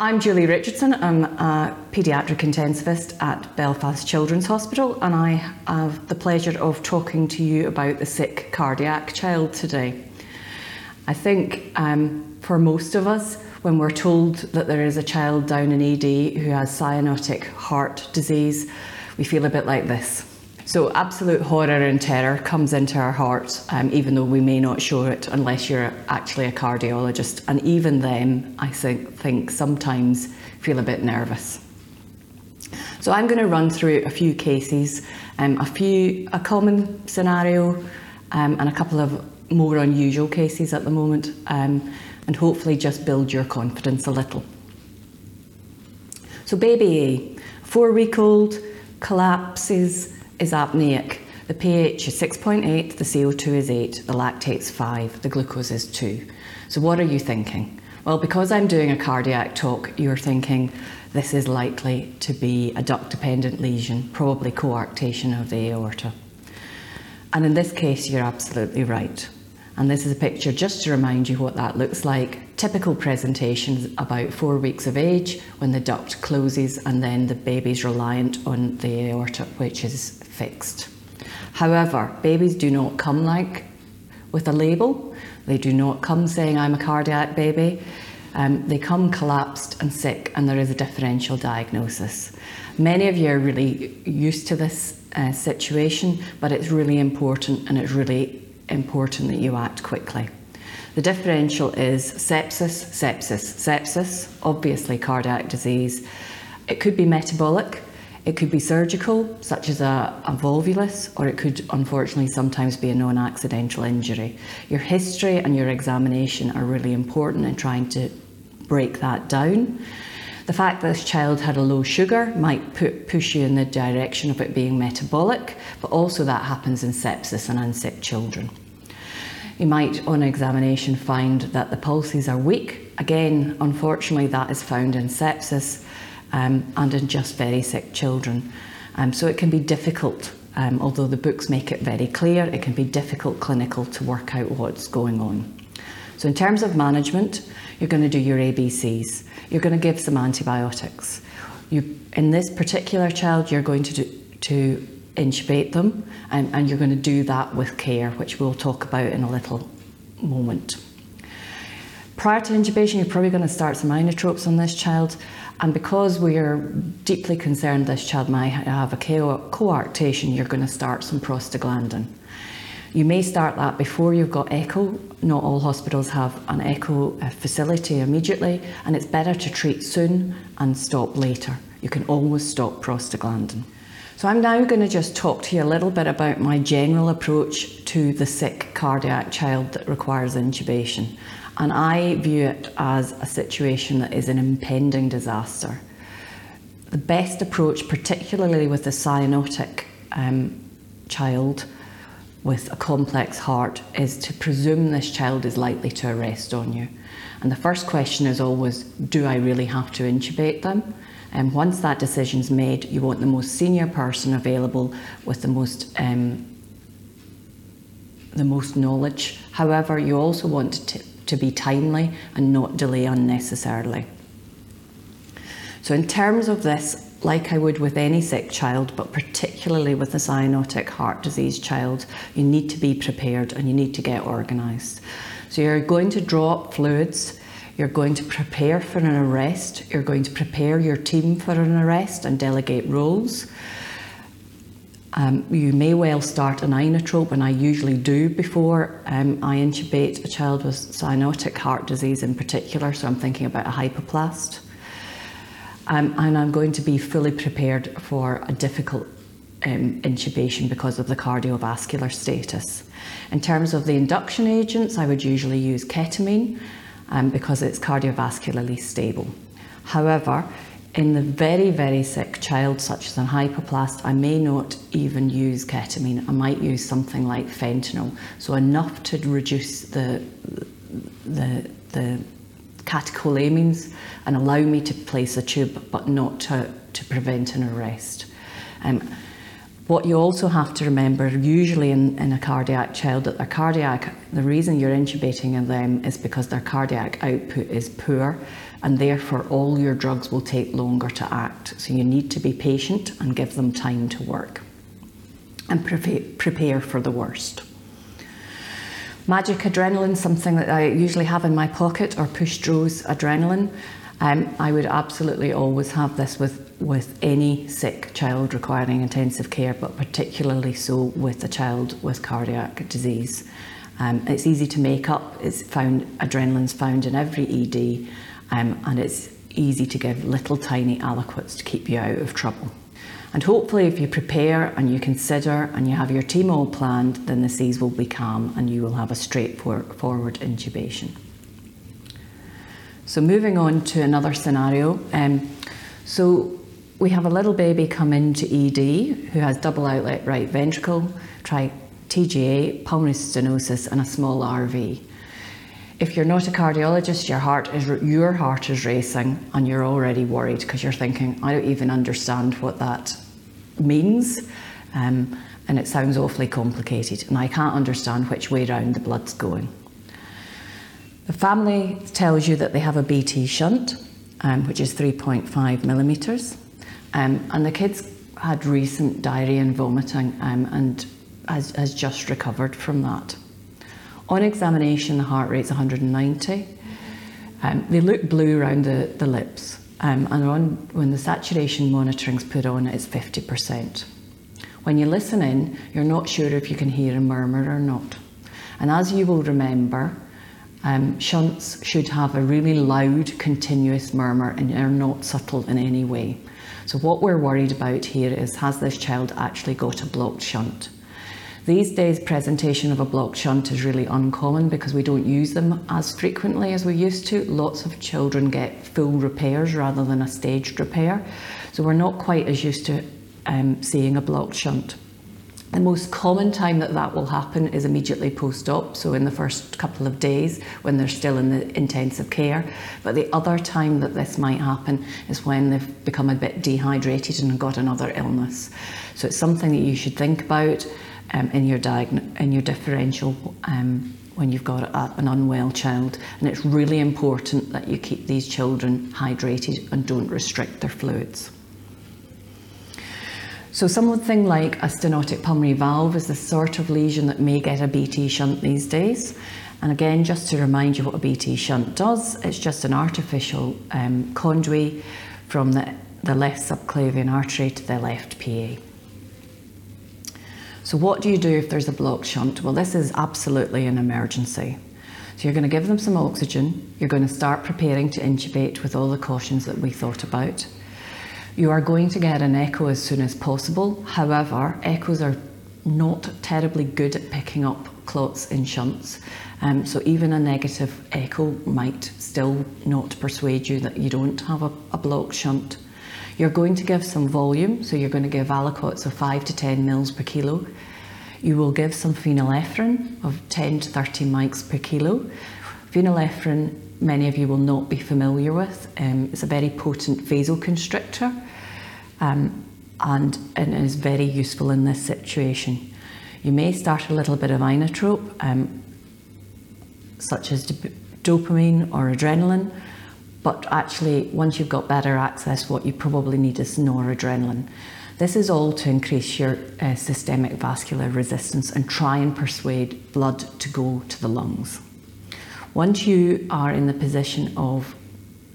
I'm Julie Richardson. I'm a paediatric intensivist at Belfast Children's Hospital, and I have the pleasure of talking to you about the sick cardiac child today. I think um, for most of us, when we're told that there is a child down in ED who has cyanotic heart disease, we feel a bit like this. So, absolute horror and terror comes into our hearts, um, even though we may not show it unless you're actually a cardiologist. And even then, I think, think sometimes feel a bit nervous. So, I'm going to run through a few cases, um, a few, a common scenario, um, and a couple of more unusual cases at the moment, um, and hopefully just build your confidence a little. So, baby A, four week old, collapses is apneic. The pH is 6.8, the CO2 is 8, the lactate's 5, the glucose is 2. So what are you thinking? Well, because I'm doing a cardiac talk, you're thinking this is likely to be a duct-dependent lesion, probably coarctation of the aorta. And in this case, you're absolutely right. And this is a picture just to remind you what that looks like. Typical presentations about four weeks of age when the duct closes and then the baby's reliant on the aorta, which is fixed. However, babies do not come like with a label. They do not come saying, I'm a cardiac baby. Um, they come collapsed and sick, and there is a differential diagnosis. Many of you are really used to this uh, situation, but it's really important and it's really important that you act quickly. The differential is sepsis, sepsis, sepsis, obviously cardiac disease. It could be metabolic, it could be surgical, such as a, a volvulus, or it could unfortunately sometimes be a non accidental injury. Your history and your examination are really important in trying to break that down. The fact that this child had a low sugar might put, push you in the direction of it being metabolic, but also that happens in sepsis and unsick children. You might, on examination, find that the pulses are weak. Again, unfortunately, that is found in sepsis um, and in just very sick children. Um, so it can be difficult, um, although the books make it very clear, it can be difficult clinical to work out what's going on. So, in terms of management, you're going to do your ABCs. You're going to give some antibiotics. You, in this particular child, you're going to, do, to intubate them, and, and you're going to do that with care, which we'll talk about in a little moment. Prior to intubation, you're probably going to start some inotropes on this child, and because we are deeply concerned this child might have a coarctation, you're going to start some prostaglandin. You may start that before you've got echo. Not all hospitals have an echo uh, facility immediately, and it's better to treat soon and stop later. You can always stop prostaglandin. So I'm now going to just talk to you a little bit about my general approach to the sick cardiac child that requires intubation. And I view it as a situation that is an impending disaster. The best approach, particularly with a cyanotic um, child, with a complex heart is to presume this child is likely to arrest on you. And the first question is always, do I really have to intubate them? And once that decision's made, you want the most senior person available with the most um, the most knowledge. However, you also want to, to be timely and not delay unnecessarily. So, in terms of this, like I would with any sick child, but particularly with a cyanotic heart disease child, you need to be prepared and you need to get organised. So you're going to draw up fluids, you're going to prepare for an arrest, you're going to prepare your team for an arrest and delegate roles. Um, you may well start an inotrope, and I usually do before um, I intubate a child with cyanotic heart disease in particular, so I'm thinking about a hypoplast. Um, and I'm going to be fully prepared for a difficult um, intubation because of the cardiovascular status. In terms of the induction agents, I would usually use ketamine um, because it's cardiovascularly stable. However, in the very, very sick child, such as an hypoplast, I may not even use ketamine. I might use something like fentanyl, so enough to reduce the, the, the catecholamines and allow me to place a tube but not to, to prevent an arrest. Um, What you also have to remember, usually in, in a cardiac child, that their cardiac, the reason you're intubating in them is because their cardiac output is poor and therefore all your drugs will take longer to act. So you need to be patient and give them time to work and prepare for the worst. Magic adrenaline, something that I usually have in my pocket, or push dose adrenaline. Um, I would absolutely always have this with, with any sick child requiring intensive care, but particularly so with a child with cardiac disease. Um, it's easy to make up. It's found adrenaline's found in every ED, um, and it's easy to give little tiny aliquots to keep you out of trouble. And hopefully, if you prepare and you consider and you have your team all planned, then the seas will be calm and you will have a straightforward intubation. So, moving on to another scenario. Um, so, we have a little baby come into ED who has double outlet right ventricle, try TGA, pulmonary stenosis, and a small RV. If you're not a cardiologist, your heart is your heart is racing, and you're already worried because you're thinking, I don't even understand what that means. Um, and it sounds awfully complicated, and I can't understand which way round the blood's going. The family tells you that they have a BT shunt, um, which is 3.5 millimetres, um, and the kids had recent diarrhea and vomiting um, and has, has just recovered from that. On examination, the heart rate's 190. Um, they look blue around the, the lips. Um, and on, when the saturation monitoring's put on, it's 50%. When you listen in, you're not sure if you can hear a murmur or not. And as you will remember, um, shunts should have a really loud, continuous murmur and are not subtle in any way. So, what we're worried about here is has this child actually got a blocked shunt? These days, presentation of a blocked shunt is really uncommon because we don't use them as frequently as we used to. Lots of children get full repairs rather than a staged repair. So we're not quite as used to um, seeing a blocked shunt. The most common time that that will happen is immediately post-op, so in the first couple of days when they're still in the intensive care. But the other time that this might happen is when they've become a bit dehydrated and got another illness. So it's something that you should think about um, in your diagn- in your differential um, when you've got a, an unwell child. And it's really important that you keep these children hydrated and don't restrict their fluids. So something like a stenotic pulmonary valve is the sort of lesion that may get a BT shunt these days. And again, just to remind you what a BT shunt does, it's just an artificial um, conduit from the, the left subclavian artery to the left PA. So what do you do if there's a blocked shunt? Well, this is absolutely an emergency. So you're going to give them some oxygen. You're going to start preparing to intubate with all the cautions that we thought about. You are going to get an echo as soon as possible. However, echoes are not terribly good at picking up clots in shunts. Um, so even a negative echo might still not persuade you that you don't have a, a blocked shunt. You're going to give some volume, so you're going to give aliquots of 5 to 10 mils per kilo. You will give some phenylephrine of 10 to 30 mics per kilo. Phenylephrine, many of you will not be familiar with. Um, it's a very potent vasoconstrictor um, and, and is very useful in this situation. You may start a little bit of inotrope, um, such as dopamine or adrenaline, but actually, once you've got better access, what you probably need is noradrenaline. This is all to increase your uh, systemic vascular resistance and try and persuade blood to go to the lungs. Once you are in the position of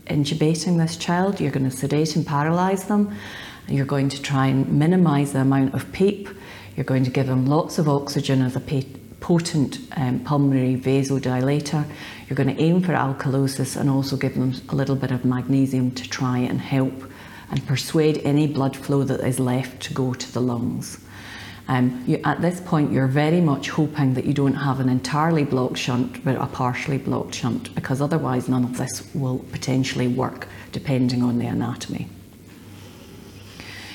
intubating this child, you're going to sedate and paralyze them. You're going to try and minimize the amount of PEEP. You're going to give them lots of oxygen as a potent um, pulmonary vasodilator. You're going to aim for alkalosis and also give them a little bit of magnesium to try and help and persuade any blood flow that is left to go to the lungs. Um, you, at this point, you're very much hoping that you don't have an entirely blocked shunt, but a partially blocked shunt, because otherwise none of this will potentially work, depending on the anatomy.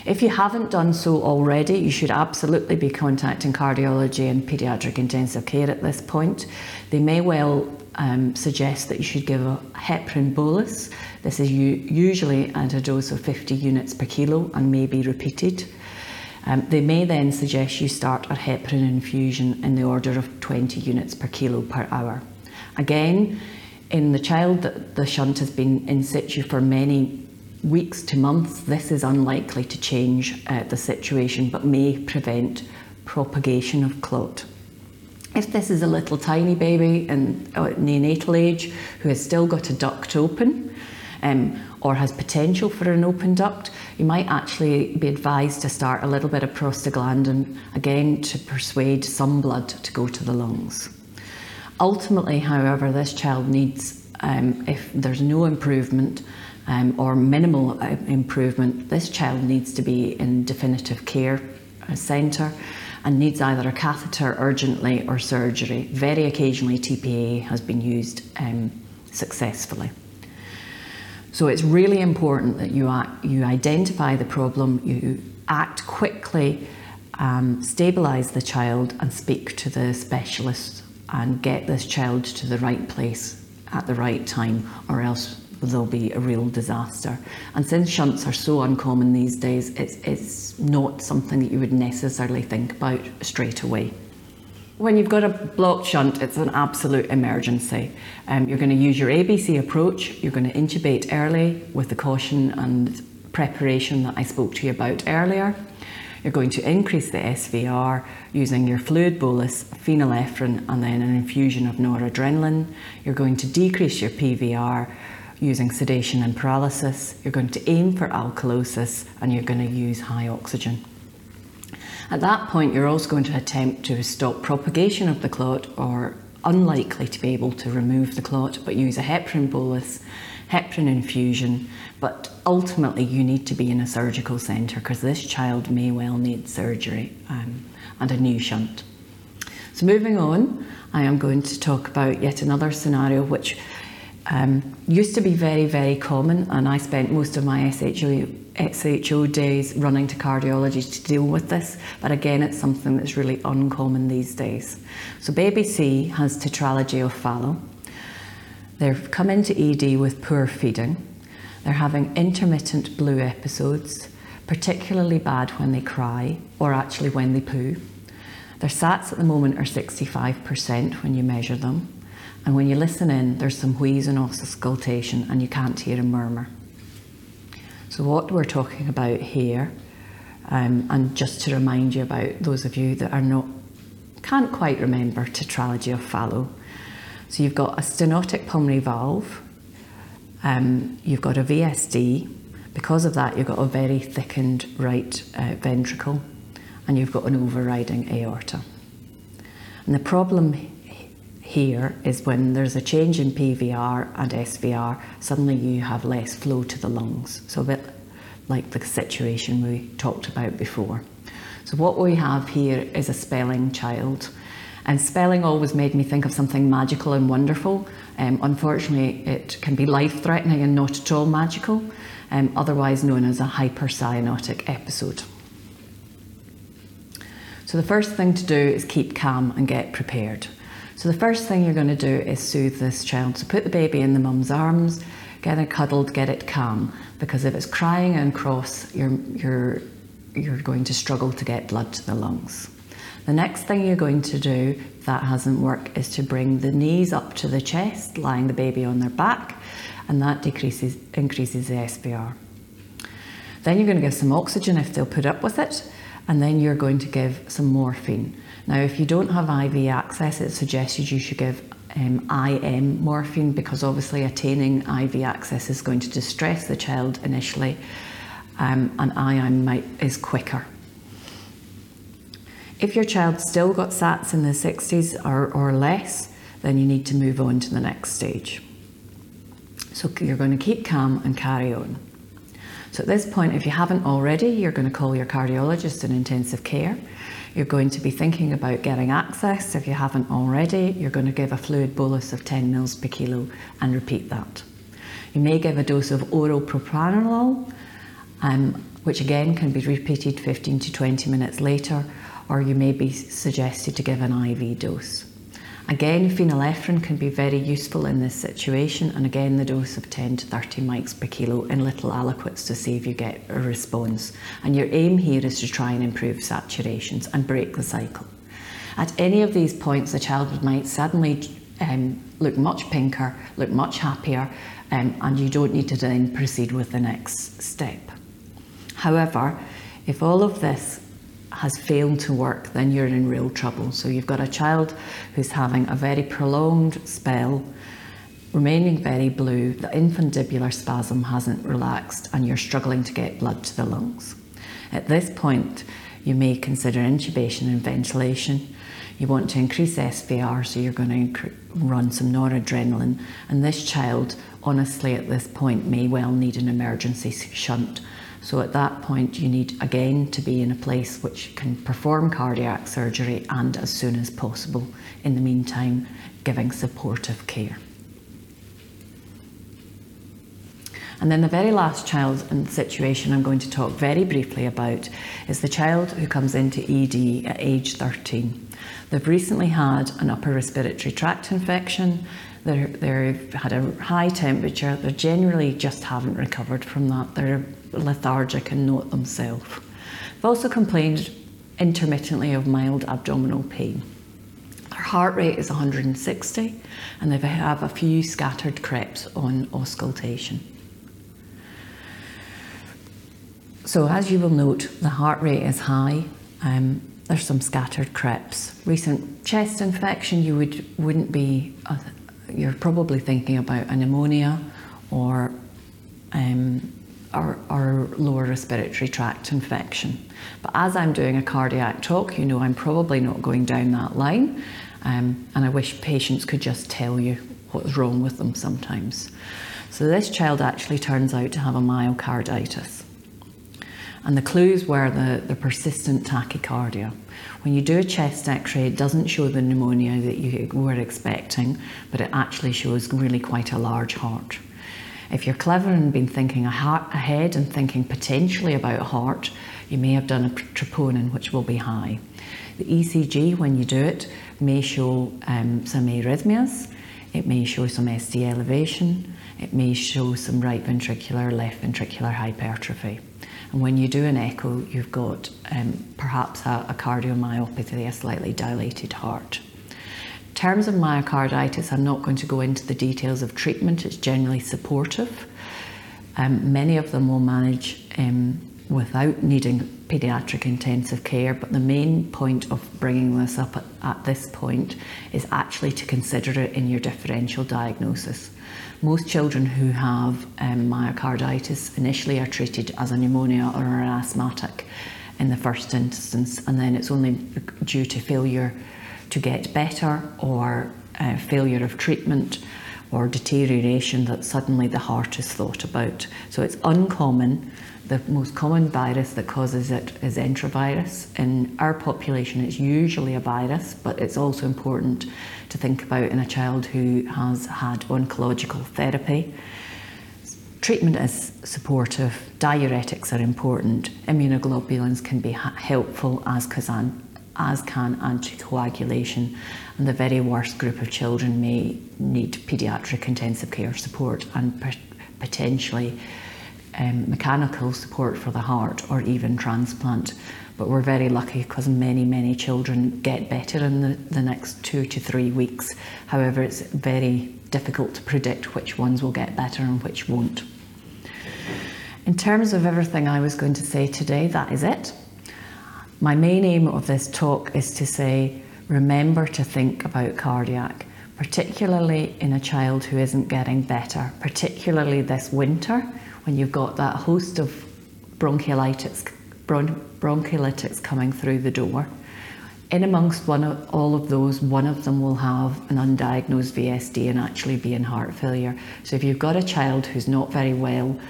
If you haven't done so already, you should absolutely be contacting cardiology and paediatric intensive care at this point. They may well um, suggest that you should give a heparin bolus. This is usually at a dose of 50 units per kilo and may be repeated. Um, they may then suggest you start a heparin infusion in the order of 20 units per kilo per hour. Again, in the child that the shunt has been in situ for many weeks to months, this is unlikely to change uh, the situation but may prevent propagation of clot. If this is a little tiny baby in uh, neonatal age who has still got a duct open um, or has potential for an open duct, you might actually be advised to start a little bit of prostaglandin again to persuade some blood to go to the lungs. Ultimately, however, this child needs, um, if there's no improvement um, or minimal uh, improvement, this child needs to be in definitive care uh, centre and needs either a catheter urgently or surgery. Very occasionally, TPA has been used um, successfully. So it's really important that you, act, you identify the problem, you act quickly, um, stabilise the child, and speak to the specialist and get this child to the right place at the right time, or else there'll be a real disaster. And since shunts are so uncommon these days, it's, it's not something that you would necessarily think about straight away. When you've got a blocked shunt, it's an absolute emergency. Um, you're going to use your ABC approach. You're going to intubate early with the caution and preparation that I spoke to you about earlier. You're going to increase the SVR using your fluid bolus, phenylephrine, and then an infusion of noradrenaline. You're going to decrease your PVR using sedation and paralysis. You're going to aim for alkalosis, and you're going to use high oxygen. At that point, you're also going to attempt to stop propagation of the clot or unlikely to be able to remove the clot, but use a heparin bolus, heparin infusion. But ultimately, you need to be in a surgical centre because this child may well need surgery um, and a new shunt. So, moving on, I am going to talk about yet another scenario which um, used to be very, very common, and I spent most of my SHO, SHO days running to cardiology to deal with this. But again, it's something that's really uncommon these days. So, baby C has tetralogy of Fallot. They've come into ED with poor feeding. They're having intermittent blue episodes, particularly bad when they cry or actually when they poo. Their SATs at the moment are 65% when you measure them. And when you listen in, there's some wheezing auscultation, and you can't hear a murmur. So, what we're talking about here, um, and just to remind you about those of you that are not, can't quite remember tetralogy of Fallot. So, you've got a stenotic pulmonary valve, um, you've got a VSD. Because of that, you've got a very thickened right uh, ventricle, and you've got an overriding aorta. And the problem here is when there's a change in PVR and SVR, suddenly you have less flow to the lungs. So a bit like the situation we talked about before. So what we have here is a spelling child. And spelling always made me think of something magical and wonderful. Um, unfortunately, it can be life threatening and not at all magical, um, otherwise known as a hypercyanotic episode. So, the first thing to do is keep calm and get prepared. So the first thing you're going to do is soothe this child. So put the baby in the mum's arms, get it cuddled, get it calm. Because if it's crying and cross, you're, you're, you're going to struggle to get blood to the lungs. The next thing you're going to do, if that hasn't worked, is to bring the knees up to the chest, lying the baby on their back, and that decreases, increases the SVR. Then you're going to give some oxygen if they'll put up with it, and then you're going to give some morphine. Now, if you don't have IV access, it's suggested you should give um, IM morphine because obviously attaining IV access is going to distress the child initially, um, and IM might, is quicker. If your child still got SATs in the 60s or, or less, then you need to move on to the next stage. So you're going to keep calm and carry on. So at this point, if you haven't already, you're going to call your cardiologist in intensive care. You're going to be thinking about getting access. If you haven't already, you're going to give a fluid bolus of 10 mils per kilo and repeat that. You may give a dose of oral propranolol, um, which again can be repeated 15 to 20 minutes later, or you may be suggested to give an IV dose. Again, phenylephrine can be very useful in this situation, and again, the dose of 10 to 30 mics per kilo in little aliquots to see if you get a response. And your aim here is to try and improve saturations and break the cycle. At any of these points, the child might suddenly um, look much pinker, look much happier, um, and you don't need to then proceed with the next step. However, if all of this has failed to work, then you're in real trouble. So you've got a child who's having a very prolonged spell, remaining very blue, the infundibular spasm hasn't relaxed, and you're struggling to get blood to the lungs. At this point, you may consider intubation and ventilation. You want to increase SVR, so you're going to run some noradrenaline. And this child, honestly, at this point, may well need an emergency shunt so at that point, you need again to be in a place which can perform cardiac surgery and as soon as possible. In the meantime, giving supportive care. And then the very last child and situation I'm going to talk very briefly about is the child who comes into ED at age 13. They've recently had an upper respiratory tract infection, they're, they've had a high temperature, they generally just haven't recovered from that. They're lethargic and not themselves. They've also complained intermittently of mild abdominal pain. Their heart rate is 160 and they have a few scattered creps on auscultation. So as you will note, the heart rate is high. Um, there's some scattered creps. Recent chest infection, you would, wouldn't be, uh, you're probably thinking about a pneumonia or um, or, or, lower respiratory tract infection. But as I'm doing a cardiac talk, you know I'm probably not going down that line, um, and I wish patients could just tell you what's wrong with them sometimes. So this child actually turns out to have a myocarditis. And the clues were the, the persistent tachycardia. When you do a chest x-ray, it doesn't show the pneumonia that you were expecting, but it actually shows really quite a large heart. If you're clever and been thinking ahead and thinking potentially about heart, you may have done a troponin, which will be high. The ECG, when you do it, may show um, some arrhythmias, it may show some ST elevation, it may show some right ventricular, left ventricular hypertrophy. And when you do an echo, you've got um, perhaps a, a cardiomyopathy, a slightly dilated heart. Terms of myocarditis, I'm not going to go into the details of treatment. It's generally supportive. Um, many of them will manage um, without needing paediatric intensive care, but the main point of bringing this up at, at this point is actually to consider it in your differential diagnosis. Most children who have um, myocarditis initially are treated as a pneumonia or an asthmatic in the first instance, and then it's only due to failure to get better or uh, failure of treatment or deterioration that suddenly the heart is thought about. So it's uncommon. The most common virus that causes it is enterovirus. In our population, it's usually a virus, but it's also important to think about in a child who has had oncological therapy. Treatment is supportive, diuretics are important, immunoglobulins can be helpful as can as can anticoagulation. And the very worst group of children may need paediatric intensive care support and potentially um, mechanical support for the heart or even transplant. But we're very lucky because many, many children get better in the, the next two to three weeks. However, it's very difficult to predict which ones will get better and which won't. In terms of everything I was going to say today, that is it. My main aim of this talk is to say, remember to think about cardiac, particularly in a child who isn't getting better, particularly this winter when you've got that host of bronchiolitis, bron bronchiolitics coming through the door. In amongst one of, all of those, one of them will have an undiagnosed VSD and actually be in heart failure. So if you've got a child who's not very well,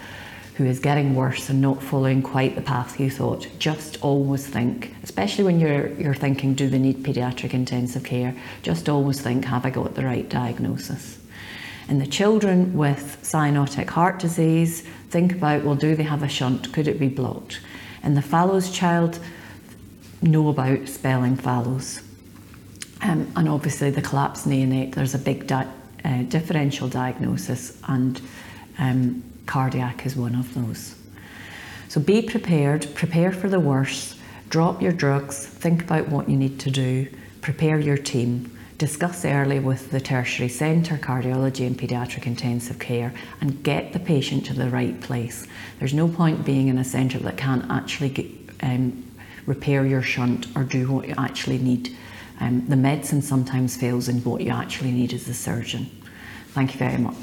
who is getting worse and not following quite the path you thought, just always think, especially when you're, you're thinking, do they need paediatric intensive care? Just always think, have I got the right diagnosis? In the children with cyanotic heart disease, think about, well, do they have a shunt? Could it be blocked? In the Fallot's child, know about spelling Fallot's. Um, and obviously, the collapsed neonate, there's a big di- uh, differential diagnosis, and um, cardiac is one of those. So be prepared, prepare for the worst, drop your drugs, think about what you need to do, prepare your team, discuss early with the tertiary centre, cardiology and paediatric intensive care, and get the patient to the right place. There's no point being in a centre that can't actually get, um, repair your shunt or do what you actually need. Um, the medicine sometimes fails and what you actually need is a surgeon. Thank you very much.